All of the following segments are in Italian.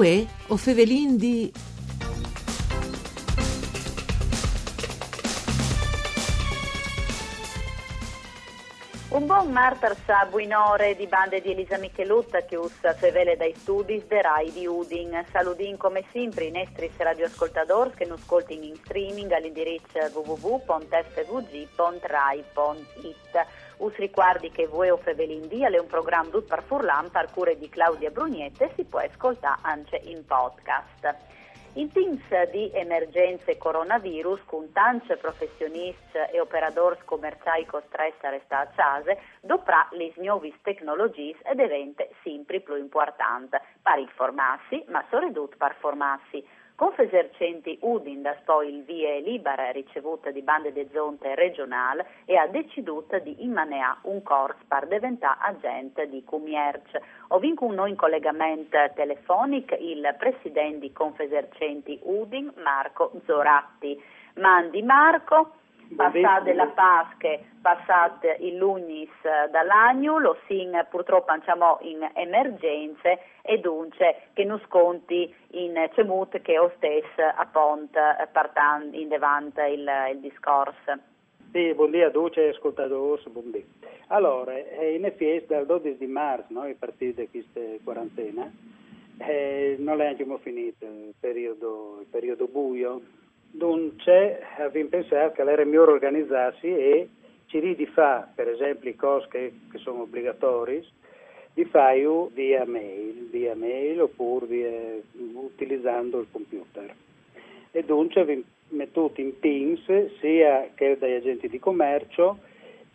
Uè, o fevelin di... Un buon martar sa buinore di bande di Elisa Michelutta che us fevele dai studi de Rai di Udin. Saludin come sempre i nostri radioascoltatori che nos ascoltino in streaming all'indirizzo www.fvg.rai.it. Us ricordi che voi o fevelin dia è un programma tutto per Furlan per cure di Claudia Brugnette si può ascoltare anche in podcast. In teams di emergenze coronavirus, con tanti professionisti e operatori commerciali costretti a restare a casa, dovrà le nuove tecnologie ed diventa sempre più importante per informarsi, ma soprattutto per formarsi. Confesercenti Udin da poi il via libera ricevuta di bande de zonte regionale e ha deciso di immaneare un corso per diventare agente di commercio. Ho vinto un noi in collegamento telefonico il presidente di Confesercenti Udin, Marco Zoratti. Mandi Marco passate la Pasche, passate il Lunis dall'Agno, lo sin purtroppo andiamo in emergenze e dunque che non sconti in cemut che o stesso appunto partando in davanti il, il discorso. Sì, buongiorno a tutti ascoltatori, buongiorno. Allora, eh, in effetti dal 12 di marzo noi partite questa quarantena, eh, non abbiamo finito il periodo, il periodo buio, Dunque, abbiamo pensato che era meglio organizzarsi e ci di fare, per esempio, cose che, che sono obbligatorie, di fare via mail, via mail oppure via, utilizzando il computer. E dunque abbiamo messo in Teams sia che dagli agenti di commercio,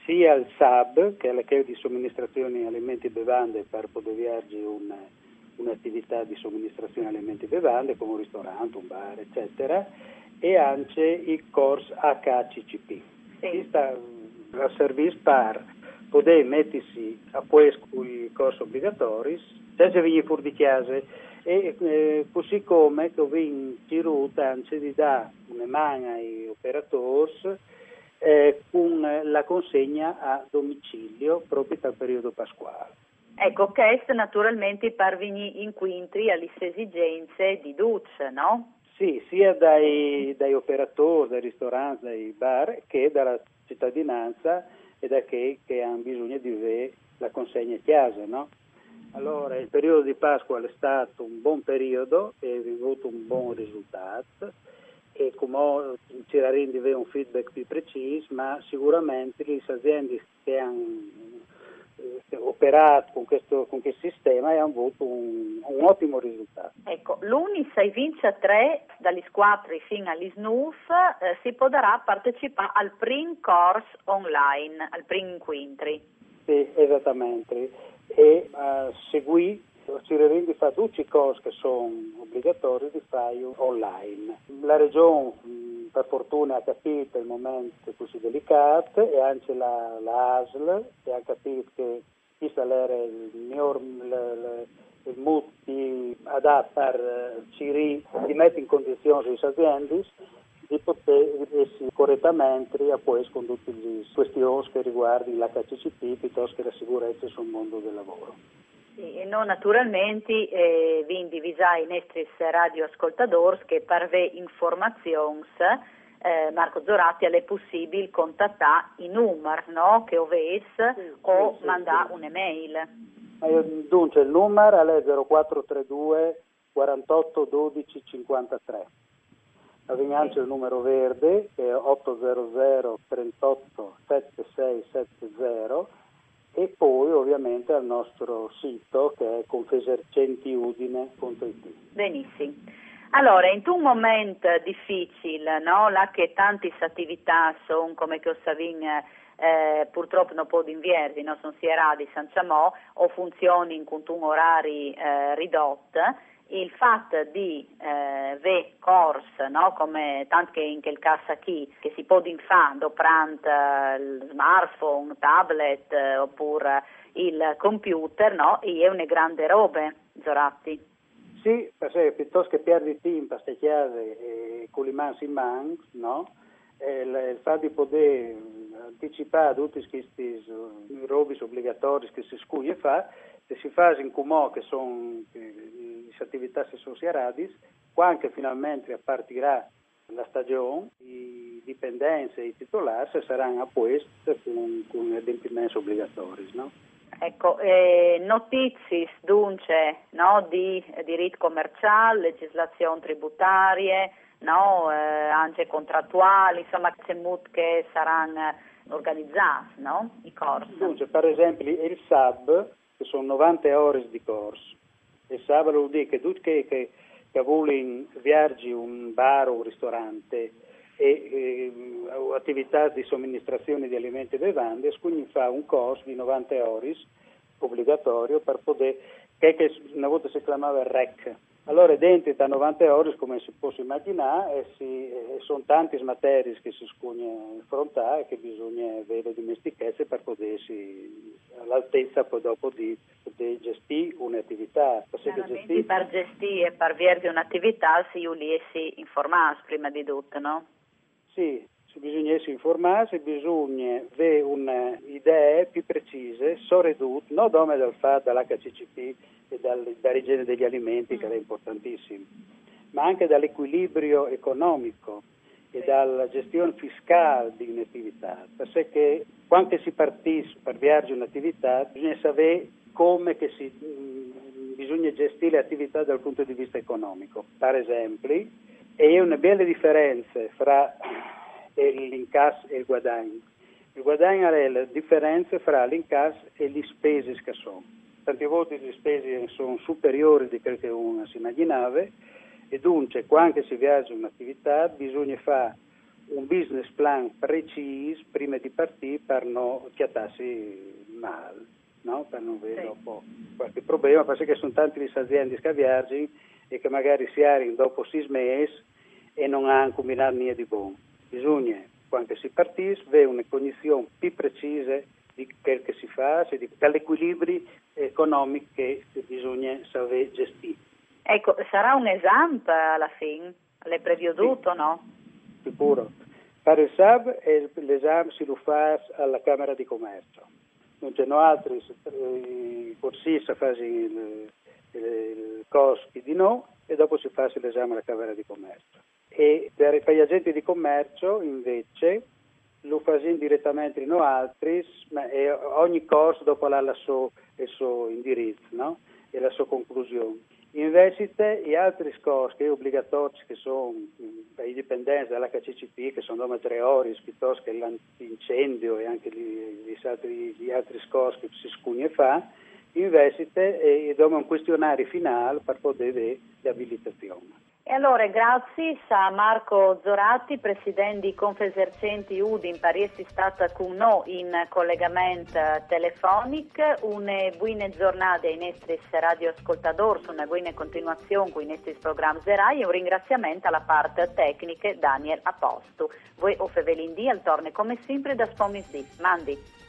sia il SAB, che è la chiave di somministrazione alimenti e bevande per poter viaggiare una, un'attività di somministrazione alimenti e bevande, come un ristorante, un bar, eccetera, e anche il corso HCCP. Sì. Questo servizio per poter mettersi a questo i corsi obbligatori senza venire fuori di casa e eh, così come che ho vinto anche di dare una mano ai operatori eh, con la consegna a domicilio proprio dal periodo pasquale. Ecco, questo naturalmente per venire incontri alle esigenze di Duce, no? Sì, sia dai, dai, operatori, dai ristoranti, dai bar, che dalla cittadinanza e da chi che hanno bisogno di avere la consegna a casa, no? Allora, il periodo di Pasqua è stato un buon periodo e è avuto un buon risultato e come ci rendi un feedback più preciso, ma sicuramente le aziende che hanno operato con questo, con questo, sistema e hanno avuto un, un, ottimo risultato. Ecco, l'Uni 6 vince 3 dagli 4 fino agli SNUF eh, si potrà partecipare al primo corso online, al primo incontri. Sì, esattamente. E uh, seguì ci rendi fa tutti i corsi che sono obbligatori di fare online. La regione per fortuna ha capito il momento così delicato e anche la, la ASL che ha capito che questo era il miglior il, il mood di adattare Ciri di mettere in condizione le aziende di poter essere correttamente a poi con le questioni che riguardano l'HCCP piuttosto che la sicurezza sul mondo del lavoro. Sì, e noi naturalmente eh, vi indivisai i nostri radioascoltatori che per le informazioni eh, Marco Zoratti è possibile contattare i numeri no? che ovesse sì, o sì, mandare sì. un'email. Dunque il numero è 0432 48 12 53. Abbiamo anche il numero verde che è 800 38 7670 e poi ovviamente al nostro sito che è confesercentiudine.it. Benissimo. Allora, in un momento difficile, no? là che tante attività sono come che Savin eh, purtroppo non può inverdi, no? sono sierati senza mo, o funzioni in un orari eh, ridotti, il fatto di eh, avere corsi, no? come tanto che in quel caso qui, che si può fare durante il smartphone, tablet eh, oppure il computer, no? è una grande roba, Zoratti. Sì, perché piuttosto che perdi tempo a chiave e con le mani in mano, no? il fatto di poter anticipare tutti questi robi obbligatori che si scuglie fa, se si fa in comò che sono attività sociali, quando finalmente partirà la stagione, i dipendenti e i titolari saranno a posto con, con adempimenti obbligatori. No? Ecco, eh, notizie dunque no, di diritto commerciale, legislazione tributaria, no, eh, anche contrattuali, insomma, che saranno organizzati no, i corsi. Dunque, per esempio, il SAB, che sono 90 ore di corso, il SAB vuol dire che tutti che, che, che vogliono viaggi un bar o un ristorante e eh, attività di somministrazione di alimenti e bevande, quindi fa un corso di 90 ore obbligatorio per poter, che, che una volta si chiamava REC, allora dentro da 90 ore, come si può immaginare, e si, e sono tante materie che si scugna affrontare e che bisogna avere dimestichezze per potersi all'altezza poi dopo di poter gestire un'attività. Gestire... Per gestire e per avere un'attività si si informare prima di tutto, no? Sì, bisogna essere informati, bisogna avere idee più precise, soredute, non come dal fatto dall'HCCP e dal, dall'igiene degli alimenti, che è importantissimo, ma anche dall'equilibrio economico e dalla gestione fiscale di un'attività, perché quando si partisce per viaggiare un'attività bisogna sapere come si, mh, bisogna gestire l'attività dal punto di vista economico. Per esempio, e una bella differenza fra l'incasso e il guadagno. Il guadagno è la differenza fra l'incasso e le spese che sono. Tante volte le spese sono superiori di quello che uno si immaginava e dunque quando si viaggia un'attività bisogna fare un business plan preciso prima di partire per non chiattarsi male, no? per non avere dopo qualche problema, perché sono tante le aziende che viaggiano e che magari si arrivano dopo sei mesi e non hanno combinato niente di buono bisogna, quando si partisce, avere una cognizione più precisa di quel che si fa, di, dall'equilibrio economico che bisogna sapere gestire. Ecco, sarà un esame alla fine? L'è preveduto, sì. no? Sicuro. Per il SAB l'esame si lo fa alla Camera di Commercio. Non c'è no altri eh, corsisti fanno il, il, il corso di no e dopo si fa l'esame alla Camera di Commercio e per, per gli agenti di commercio invece lo fanno direttamente in altri, ma ogni corso dopo ha il suo, indirizzo no? e la sua conclusione. Invece gli altri corsi obbligatori che sono per i dipendenti dell'HCCP, che sono come tre ore, piuttosto che l'incendio e anche gli, gli altri, gli altri corsi che si scugna fa, invece e, e un questionario finale per poter avere l'abilitazione. E allora grazie a Marco Zoratti, presidente di Confesercenti Udin, essere stata con noi in collegamento telefonico. Una buona giornata ai nostri radioascoltatori, una buona continuazione con i nostri programmi Zerai e un ringraziamento alla parte tecnica Daniel Aposto. Voi o Fevelindì al torne come sempre da Spomisi. Mandi.